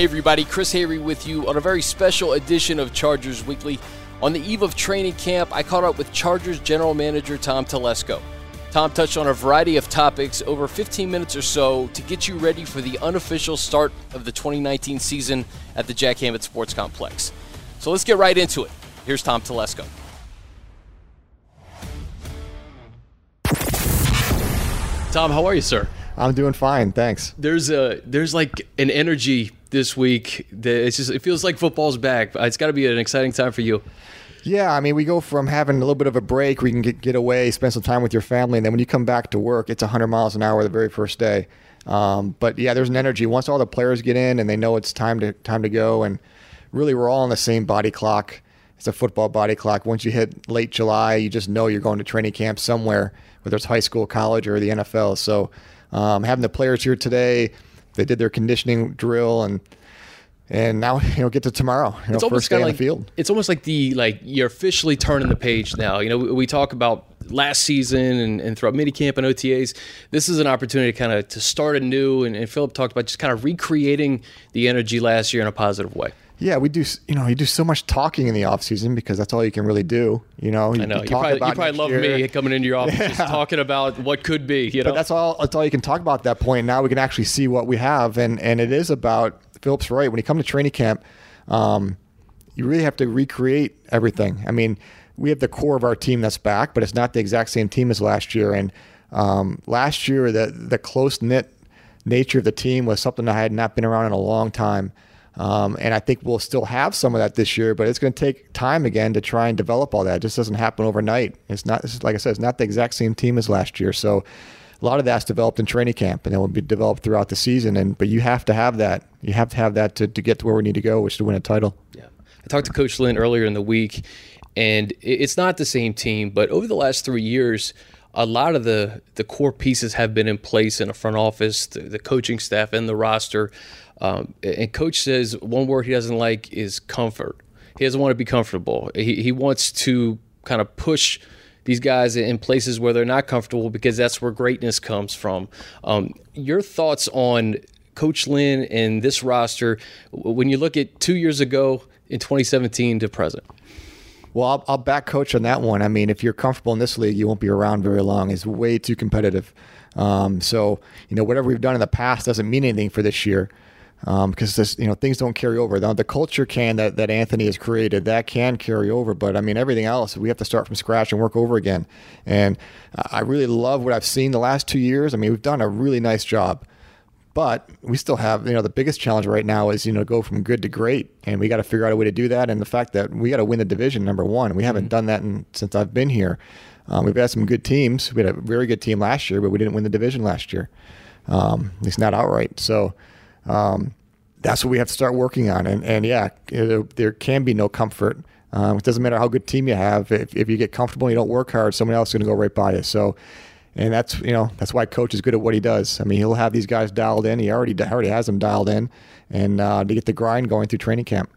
Hey, everybody, Chris Hayre with you on a very special edition of Chargers Weekly. On the eve of training camp, I caught up with Chargers general manager Tom Telesco. Tom touched on a variety of topics over 15 minutes or so to get you ready for the unofficial start of the 2019 season at the Jack Hammett Sports Complex. So let's get right into it. Here's Tom Telesco. Tom, how are you, sir? I'm doing fine, thanks. There's a there's like an energy this week that it's just it feels like football's back. It's got to be an exciting time for you. Yeah, I mean, we go from having a little bit of a break, we can get, get away, spend some time with your family, and then when you come back to work, it's 100 miles an hour the very first day. Um, but yeah, there's an energy once all the players get in and they know it's time to time to go, and really we're all on the same body clock. It's a football body clock. Once you hit late July, you just know you're going to training camp somewhere, whether it's high school, college, or the NFL. So um, having the players here today, they did their conditioning drill and and now you know get to tomorrow. You know, it's almost kind of like field. It's almost like the like you're officially turning the page now. You know, we, we talk about last season and, and throughout minicamp and OTAs. This is an opportunity to kind of to start anew. And, and Philip talked about just kind of recreating the energy last year in a positive way. Yeah, we do. You know, you do so much talking in the off season because that's all you can really do. You know, you, I know. You, probably, you probably love year. me coming into your office yeah. just talking about what could be. You know, but that's all. That's all you can talk about at that point. Now we can actually see what we have, and and it is about Philip's right. When you come to training camp, um, you really have to recreate everything. I mean, we have the core of our team that's back, but it's not the exact same team as last year. And um, last year, the the close knit nature of the team was something that I had not been around in a long time. Um, and I think we'll still have some of that this year, but it's going to take time again to try and develop all that. It just doesn't happen overnight. It's not, it's, like I said, it's not the exact same team as last year. So a lot of that's developed in training camp and it will be developed throughout the season. And but you have to have that. You have to have that to, to get to where we need to go, which is to win a title. Yeah. I talked to Coach Lynn earlier in the week, and it's not the same team, but over the last three years, a lot of the the core pieces have been in place in the front office, the, the coaching staff, and the roster. Um, and coach says one word he doesn't like is comfort. He doesn't want to be comfortable. He, he wants to kind of push these guys in places where they're not comfortable because that's where greatness comes from. Um, your thoughts on Coach Lynn and this roster when you look at two years ago in 2017 to present? Well, I'll, I'll, back coach on that one. I mean, if you're comfortable in this league, you won't be around very long. It's way too competitive. Um, so, you know, whatever we've done in the past doesn't mean anything for this year because um, this, you know, things don't carry over. The, the culture can that, that Anthony has created that can carry over, but I mean everything else we have to start from scratch and work over again. And I really love what I've seen the last two years. I mean, we've done a really nice job, but we still have you know the biggest challenge right now is you know go from good to great, and we got to figure out a way to do that. And the fact that we got to win the division number one, we haven't mm-hmm. done that in, since I've been here. Um, we've had some good teams. We had a very good team last year, but we didn't win the division last year. Um, at least not outright. So um, that's what we have to start working on. And, and yeah, there can be no comfort. Um, it doesn't matter how good team you have. If, if you get comfortable and you don't work hard, someone else is going to go right by you. So, and that's you know that's why coach is good at what he does. I mean, he'll have these guys dialed in. He already already has them dialed in, and uh, to get the grind going through training camp.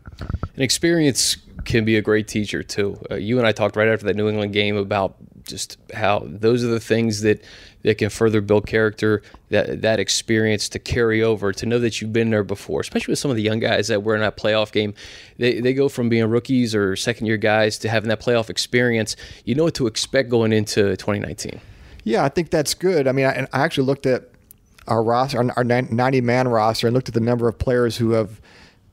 An experience can be a great teacher too. Uh, you and I talked right after that New England game about just how those are the things that that can further build character, that that experience to carry over, to know that you've been there before, especially with some of the young guys that were in that playoff game. They, they go from being rookies or second year guys to having that playoff experience. You know what to expect going into 2019. Yeah, I think that's good. I mean, I, I actually looked at our roster, our 90 man roster, and looked at the number of players who have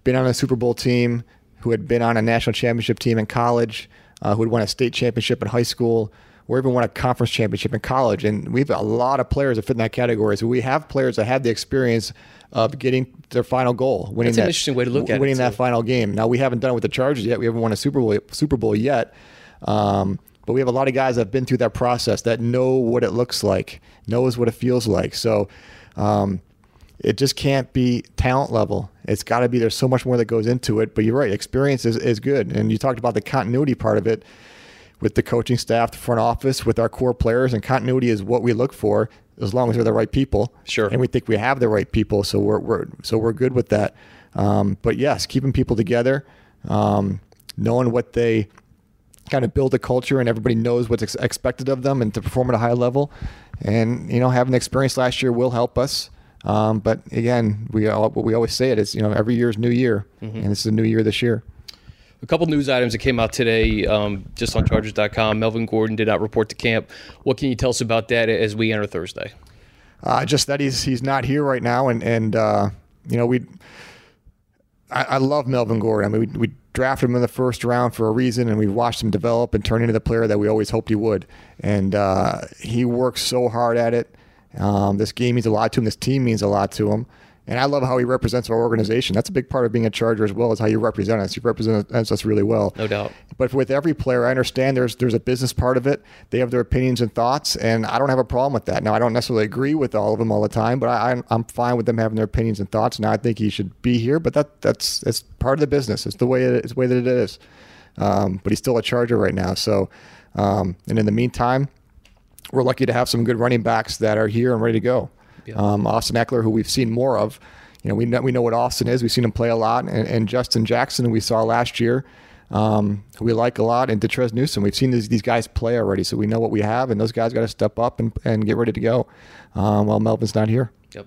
been on a Super Bowl team, who had been on a national championship team in college, uh, who had won a state championship in high school or even won a conference championship in college. And we have a lot of players that fit in that category. So we have players that have the experience of getting their final goal, winning That's that, an interesting way to look at winning that final game. Now we haven't done it with the Chargers yet. We haven't won a Super Bowl Super Bowl yet. Um, but we have a lot of guys that have been through that process that know what it looks like, knows what it feels like. So um, it just can't be talent level. It's got to be there's so much more that goes into it. But you're right, experience is, is good. And you talked about the continuity part of it with the coaching staff, the front office, with our core players, and continuity is what we look for as long as they're the right people. Sure. And we think we have the right people, so we're, we're so we're good with that. Um, but yes, keeping people together, um, knowing what they kind of build a culture, and everybody knows what's ex- expected of them, and to perform at a high level. And you know, having the experience last year will help us. Um, but again, we all, we always say it is you know every year is new year, Mm-hmm. and this is a new year this year. A couple news items that came out today, um, just on Chargers.com. Melvin Gordon did not report to camp. What can you tell us about that as we enter Thursday? Uh, just that he's he's not here right now, and and uh, you know we. I, I love Melvin Gordon. I mean, we, we drafted him in the first round for a reason, and we watched him develop and turn into the player that we always hoped he would. And uh, he works so hard at it. Um, this game means a lot to him. This team means a lot to him. And I love how he represents our organization. That's a big part of being a Charger as well as how you represent us. You represent us really well. No doubt. But with every player, I understand there's there's a business part of it. They have their opinions and thoughts, and I don't have a problem with that. Now, I don't necessarily agree with all of them all the time, but I, I'm, I'm fine with them having their opinions and thoughts. Now, I think he should be here, but that that's it's part of the business. It's the way it, it's the way that it is. Um, but he's still a Charger right now. So, um, and in the meantime, we're lucky to have some good running backs that are here and ready to go. Um, Austin Ekeler, who we've seen more of, you know, we know, we know what Austin is. We've seen him play a lot, and, and Justin Jackson, who we saw last year, um, who we like a lot, and Detrez Newsome. We've seen these, these guys play already, so we know what we have, and those guys got to step up and, and get ready to go um, while Melvin's not here. Yep.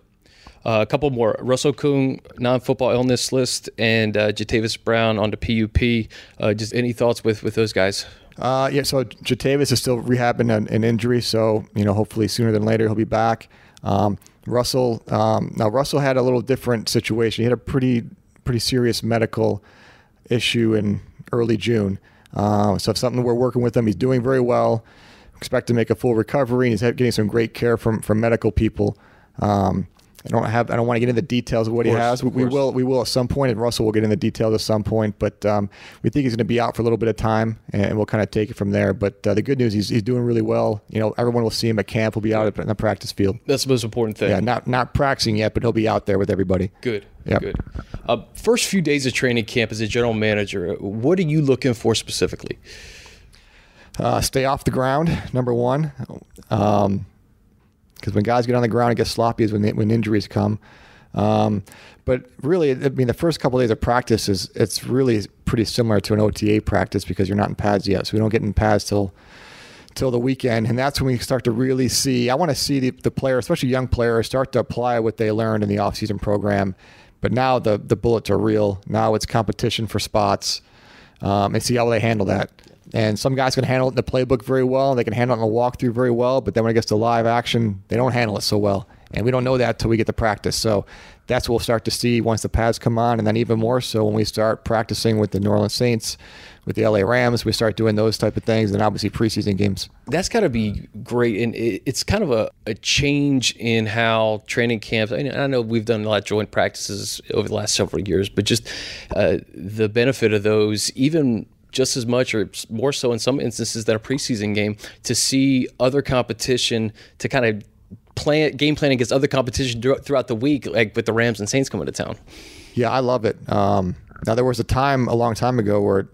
Uh, a couple more. Russell Okung, non-football illness list, and uh, Jatavis Brown on the PUP. Uh, just any thoughts with with those guys? Uh, yeah, so Jatavis is still rehabbing an, an, injury, so you know hopefully sooner than later he'll be back. Um, Russell, um, now Russell had a little different situation. He had a pretty pretty serious medical issue in early June. Uh, so it's something we're working with him. He's doing very well. Expect to make a full recovery. He's getting some great care from from medical people. Um, I don't have. I don't want to get into the details of what course, he has. We, we will. We will at some point, and Russell will get into the details at some point. But um, we think he's going to be out for a little bit of time, and we'll kind of take it from there. But uh, the good news, he's he's doing really well. You know, everyone will see him at camp. He'll be out in the practice field. That's the most important thing. Yeah, not not practicing yet, but he'll be out there with everybody. Good. Yep. Good. Uh, first few days of training camp as a general manager, what are you looking for specifically? Uh, stay off the ground, number one. Um, because when guys get on the ground, it gets sloppy is when when injuries come. Um, but really, I mean, the first couple of days of practice is it's really pretty similar to an OTA practice because you're not in pads yet, so we don't get in pads till till the weekend, and that's when we start to really see. I want to see the, the player, especially young players, start to apply what they learned in the offseason program. But now the the bullets are real. Now it's competition for spots, um, and see how they handle that. And some guys can handle it in the playbook very well. and They can handle it in the walkthrough very well. But then when it gets to live action, they don't handle it so well. And we don't know that until we get to practice. So that's what we'll start to see once the pads come on. And then even more so when we start practicing with the New Orleans Saints, with the LA Rams, we start doing those type of things. And obviously preseason games. That's got to be great. And it's kind of a, a change in how training camps, I know we've done a lot of joint practices over the last several years, but just uh, the benefit of those, even just as much or more so in some instances than a preseason game to see other competition to kind of plan game plan against other competition throughout the week like with the Rams and Saints coming to town. Yeah, I love it. Um, now there was a time a long time ago where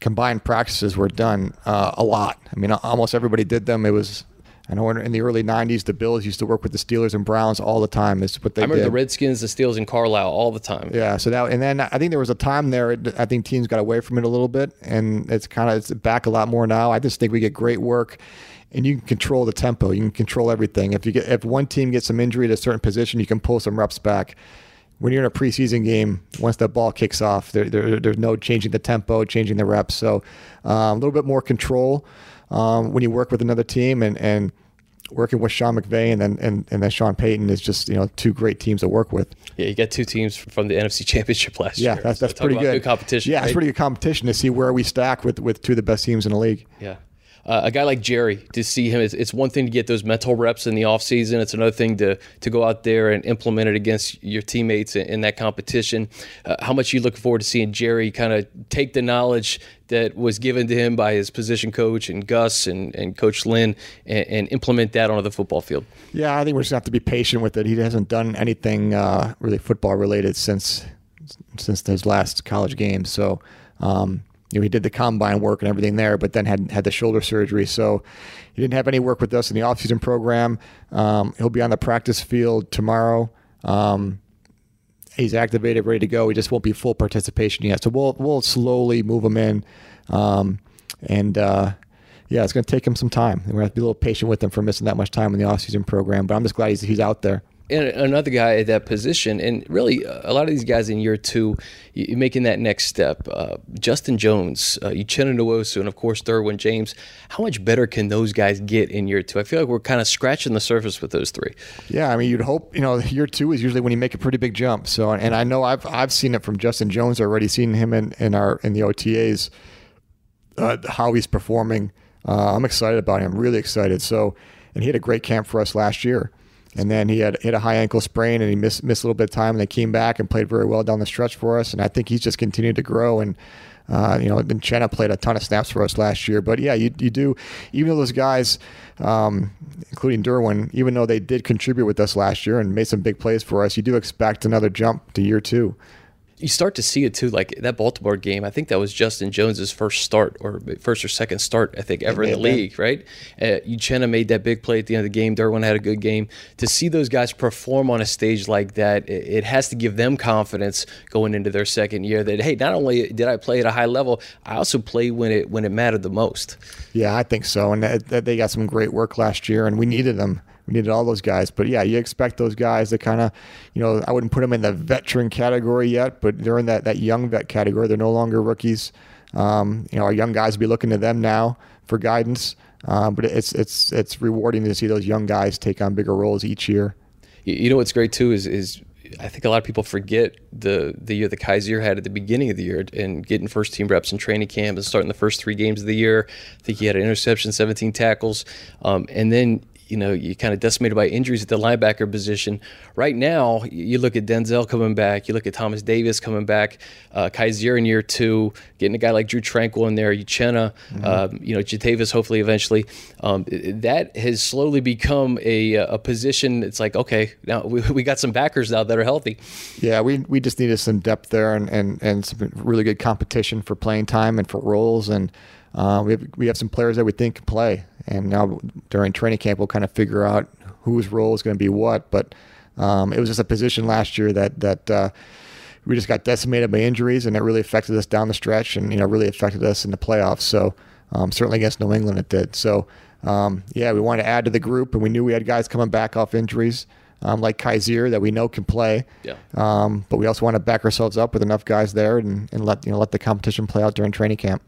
combined practices were done uh, a lot. I mean, almost everybody did them. It was I know in the early '90s, the Bills used to work with the Steelers and Browns all the time. Is what they. I remember did. the Redskins, the Steelers, and Carlisle all the time. Yeah. So that, and then I think there was a time there. I think teams got away from it a little bit, and it's kind of it's back a lot more now. I just think we get great work, and you can control the tempo. You can control everything. If you get if one team gets some injury at a certain position, you can pull some reps back. When you're in a preseason game, once that ball kicks off, there, there, there's no changing the tempo, changing the reps. So um, a little bit more control um, when you work with another team, and and working with Sean McVay and then and, and then Sean Payton is just you know two great teams to work with. Yeah, you got two teams from the NFC Championship last yeah, year. that's that's so pretty good. good competition. Yeah, right? it's pretty good competition to see where we stack with with two of the best teams in the league. Yeah. Uh, a guy like Jerry, to see him, it's, it's one thing to get those mental reps in the offseason. It's another thing to to go out there and implement it against your teammates in, in that competition. Uh, how much you looking forward to seeing Jerry kind of take the knowledge that was given to him by his position coach and Gus and, and Coach Lynn and, and implement that onto the football field? Yeah, I think we're just going to have to be patient with it. He hasn't done anything uh, really football related since since his last college game. So, um, you know, he did the combine work and everything there, but then had had the shoulder surgery. So he didn't have any work with us in the offseason program. Um, he'll be on the practice field tomorrow. Um, he's activated, ready to go. He just won't be full participation yet. So we'll we'll slowly move him in, um, and uh, yeah, it's going to take him some time. We're going to have to be a little patient with him for missing that much time in the offseason program. But I'm just glad he's he's out there. And another guy at that position, and really a lot of these guys in year two, making that next step. Uh, Justin Jones, uh, Uchenna Nwosu, and of course Derwin James. How much better can those guys get in year two? I feel like we're kind of scratching the surface with those three. Yeah, I mean, you'd hope you know year two is usually when you make a pretty big jump. So, and I know I've I've seen it from Justin Jones already, seen him in in our in the OTAs, uh, how he's performing. Uh, I'm excited about him, really excited. So, and he had a great camp for us last year and then he had hit a high ankle sprain and he missed missed a little bit of time and they came back and played very well down the stretch for us. And I think he's just continued to grow. And uh, you know then Chenna played a ton of snaps for us last year. But yeah you, you do even though those guys um, including Derwin even though they did contribute with us last year and made some big plays for us you do expect another jump to year two you start to see it too. Like that Baltimore game, I think that was Justin Jones's first start or first or second start, I think, ever in the league, right? Uh, Uchenna made that big play at the end of the game. Derwin had a good game. To see those guys perform on a stage like that, it, it has to give them confidence going into their second year that hey, not only did I play at a high level, I also played when it when it mattered the most. Yeah, I think so. And they got some great work last year, and we needed them we needed all those guys. But yeah, you expect those guys to kind of, you know, I wouldn't put them in the veteran category yet, but they're in that, that young vet category. They're no longer rookies. Um, you know, our young guys will be looking to them now for guidance. Um, but it's it's it's rewarding to see those young guys take on bigger roles each year. You know what's great too is is I think a lot of people forget the the year the Kyzir had at the beginning of the year and getting first team reps in training camp and starting the first three games of the year. I think he had an interception, 17 tackles, um, and then you know, you kind of decimated by injuries at the linebacker position. Right now, you look at Denzel coming back, you look at Thomas Davis coming back, uh, Kyzir in year two, getting a guy like Drue Tranquill in there, Uchenna, mm-hmm. um, you know, Jatavis hopefully eventually. Um, that has slowly become a, a position. It's like, okay, now we, we got some backers now that are healthy. Yeah, we, we just needed some depth there and, and, and some really good competition for playing time and for roles. And uh, we, have, we have some players that we think can play. And now during training camp, we'll kind of figure out whose role is going to be what. But um, it was just a position last year that that uh, we just got decimated by injuries, and it really affected us down the stretch, and you know really affected us in the playoffs. So um, certainly against New England, it did. So um, yeah, we wanted to add to the group, and we knew we had guys coming back off injuries. Um, like Kyzir that we know can play. Yeah. Um, but we also want to back ourselves up with enough guys there and, and let you know let the competition play out during training camp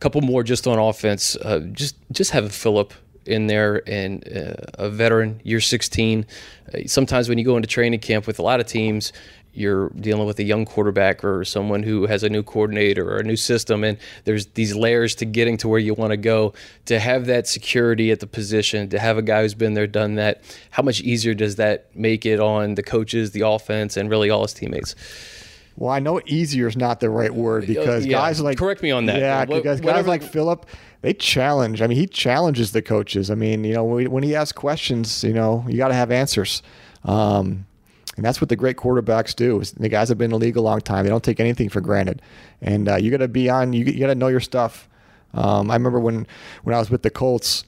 couple more just on offense. Uh, just just having Philip in there and uh, a veteran, year 16. Uh, sometimes when you go into training camp with a lot of teams, you're dealing with a young quarterback or someone who has a new coordinator or a new system, and there's these layers to getting to where you want to go. To have that security at the position, to have a guy who's been there, done that, how much easier does that make it on the coaches, the offense, and really all his teammates? Well, I know easier is not the right word because yeah. guys like correct me on that. Yeah, what, because guys like Philip, they challenge. I mean, he challenges the coaches. I mean, you know, when he asks questions, you know, you got to have answers. Um, and that's what the great quarterbacks do. The guys have been in the league a long time. They don't take anything for granted. And uh, you got to be on. You, you got to know your stuff. Um, I remember when when I was with the Colts,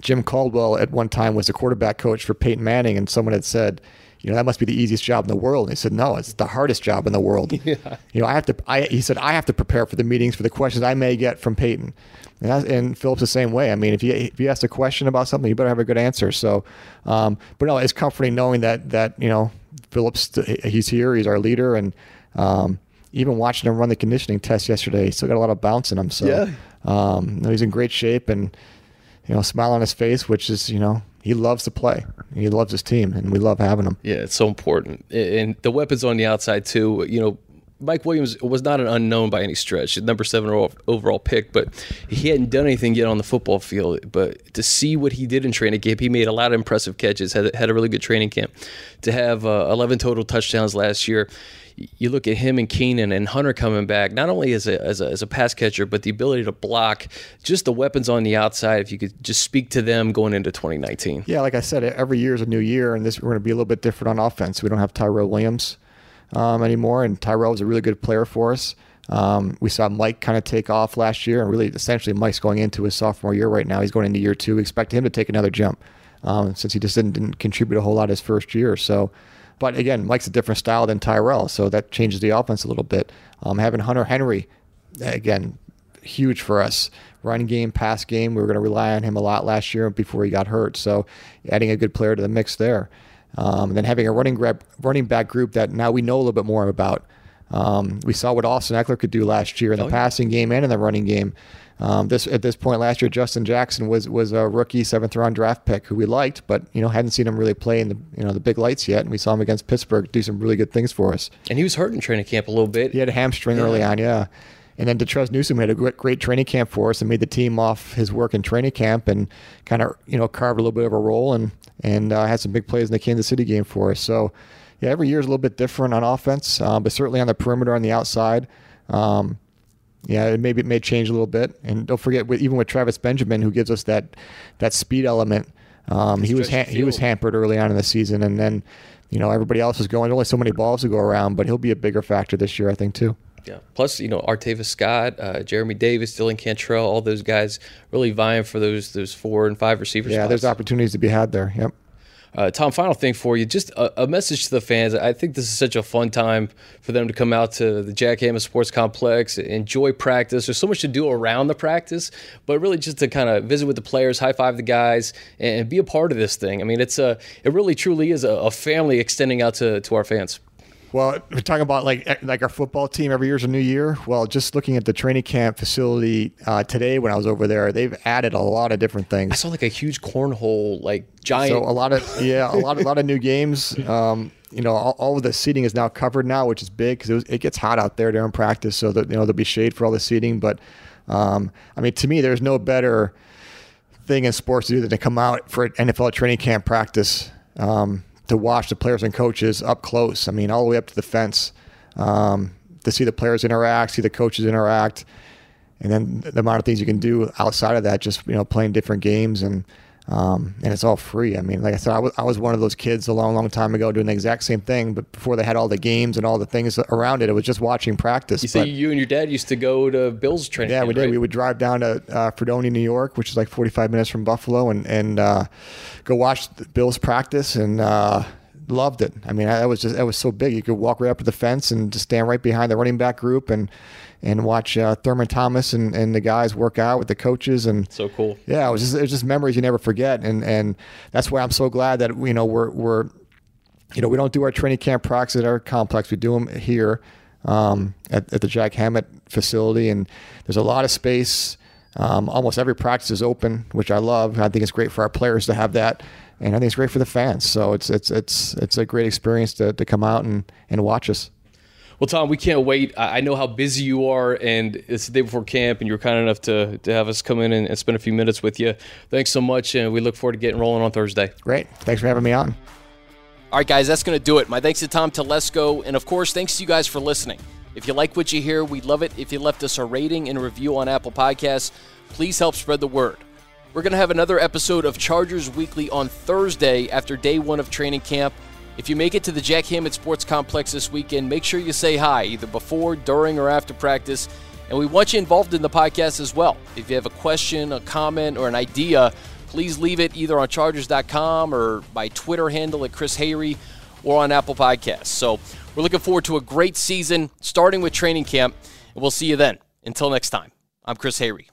Jim Caldwell at one time was the quarterback coach for Peyton Manning, and someone had said you know, that must be the easiest job in the world. And he said, no, it's the hardest job in the world. Yeah. You know, I have to, I, he said, I have to prepare for the meetings for the questions I may get from Peyton. And, and Philip's the same way. I mean, if you, if you ask a question about something, you better have a good answer. So, um, but no, it's comforting knowing that, that, you know, Philip's, he's here, he's our leader. And, um, even watching him run the conditioning test yesterday, he still got a lot of bounce in him. So, yeah. um, he's in great shape and, you know, smile on his face, which is, you know, he loves to play. He loves his team, and we love having him. Yeah, it's so important. And the weapons on the outside too. You know, Mike Williams was not an unknown by any stretch, number seven overall pick, but he hadn't done anything yet on the football field. But to see what he did in training camp, he made a lot of impressive catches, had, had a really good training camp. To have uh, 11 total touchdowns last year, you look at him and Keenan and Hunter coming back, not only as a, as a, as a pass catcher, but the ability to block, just the weapons on the outside. If you could just speak to them going into 2019. Yeah, like I said, every year is a new year, and this we're going to be a little bit different on offense. We don't have Tyrell Williams um, anymore, and Tyrell was a really good player for us. Um, we saw Mike kind of take off last year, and really, essentially, Mike's going into his sophomore year right now. He's going into year two. We expect him to take another jump um, since he just didn't, didn't, contribute a whole lot his first year. So, but again, Mike's a different style than Tyrell, so that changes the offense a little bit. Um, having Hunter Henry, again, huge for us. Run game, pass game, we were going to rely on him a lot last year before he got hurt. So, adding a good player to the mix there. Um, and then having a running grab, running back group that now we know a little bit more about. Um, we saw what Austin Ekeler could do last year in the oh, passing game and in the running game. Um, this at this point last year, Justin Jackson was was a rookie seventh round draft pick who we liked, but you know hadn't seen him really play in the you know the big lights yet, and we saw him against Pittsburgh do some really good things for us. And he was hurt in training camp a little bit. He had a hamstring yeah. early on, yeah. And then Detrez Newsome had a great, great training camp for us and made the team off his work in training camp and kind of you know carved a little bit of a role and and uh, had some big plays in the Kansas City game for us. So yeah, every year is a little bit different on offense, um, but certainly on the perimeter on the outside. Um, yeah, maybe it may change a little bit. And don't forget, with, even with Travis Benjamin, who gives us that that speed element, um, he was ha- he was hampered early on in the season, and then you know everybody else is going. Only so many balls to go around, but he'll be a bigger factor this year, I think, too. Yeah. Plus, you know, Artavis Scott, uh, Geremy Davis, Dylan Cantrell, all those guys really vying for those those four and five receivers. Yeah, spots. there's opportunities to be had there. Yep. Uh, Tom, final thing for you, just a, a, message to the fans. I think this is such a fun time for them to come out to the Jack Hammett Sports Complex, enjoy practice. There's so much to do around the practice, but really just to kind of visit with the players, high five the guys, and be a part of this thing. I mean, it's a, it really truly is a, a family extending out to, to our fans. Well, we're talking about like like our football team every year is a new year. Well, just looking at the training camp facility uh, today when I was over there, they've added a lot of different things. I saw like a huge cornhole, like giant. So a lot of yeah, a lot a lot of new games. Um, you know, all, all, of the seating is now covered now, which is big because it, it, gets hot out there during practice. So that you know there'll be shade for all the seating. But um, I mean, to me, there's no better thing in sports to do than to come out for an NFL training camp practice. Um, to watch the players and coaches up close. I mean, all the way up to the fence, um, to see the players interact, see the coaches interact, and then the amount of things you can do outside of that, just you know, playing different games and um, and it's all free. I mean, like I said, I was, I was one of those kids a long, long time ago doing the exact same thing, but before they had all the games and all the things around it, it was just watching practice. You say you and your dad used to go to Bills training. Yeah, camp, we did. Right? We would drive down to uh, Fredonia, New York, which is like 45 minutes from Buffalo, and and uh, go watch the Bills practice and. Uh, loved it. I mean, that was just that was so big. You could walk right up to the fence and just stand right behind the running back group and and watch uh, Thurman Thomas and, and the guys work out with the coaches and so cool. Yeah, it was just it was just memories you never forget, and and that's why I'm so glad that you know we're we're you know we don't do our training camp practice at our complex. We do them here um, at, at the Jack Hammett facility, and there's a lot of space. Um, almost every practice is open, which I love. I think it's great for our players to have that, and I think it's great for the fans. So it's it's it's it's a great experience to, to come out and, and watch us. Well, Tom, we can't wait. I know how busy you are, and it's the day before camp, and you're kind enough to, to have us come in and, and spend a few minutes with you. Thanks so much, and we look forward to getting rolling on Thursday. Great. Thanks for having me on. All right, guys, that's going to do it. My thanks to Tom Telesco, and of course, thanks to you guys for listening. If you like what you hear, we'd love it if you left us a rating and review on Apple Podcasts. Please help spread the word. We're going to have another episode of Chargers Weekly on Thursday after day one of training camp. If you make it to the Jack Hammett Sports Complex this weekend, make sure you say hi either before, during, or after practice. And we want you involved in the podcast as well. If you have a question, a comment, or an idea, please leave it either on Chargers.com or by Twitter handle at Chris Hayre or on Apple Podcasts. So we're looking forward to a great season, starting with training camp, and we'll see you then. Until next time, I'm Chris Hayre.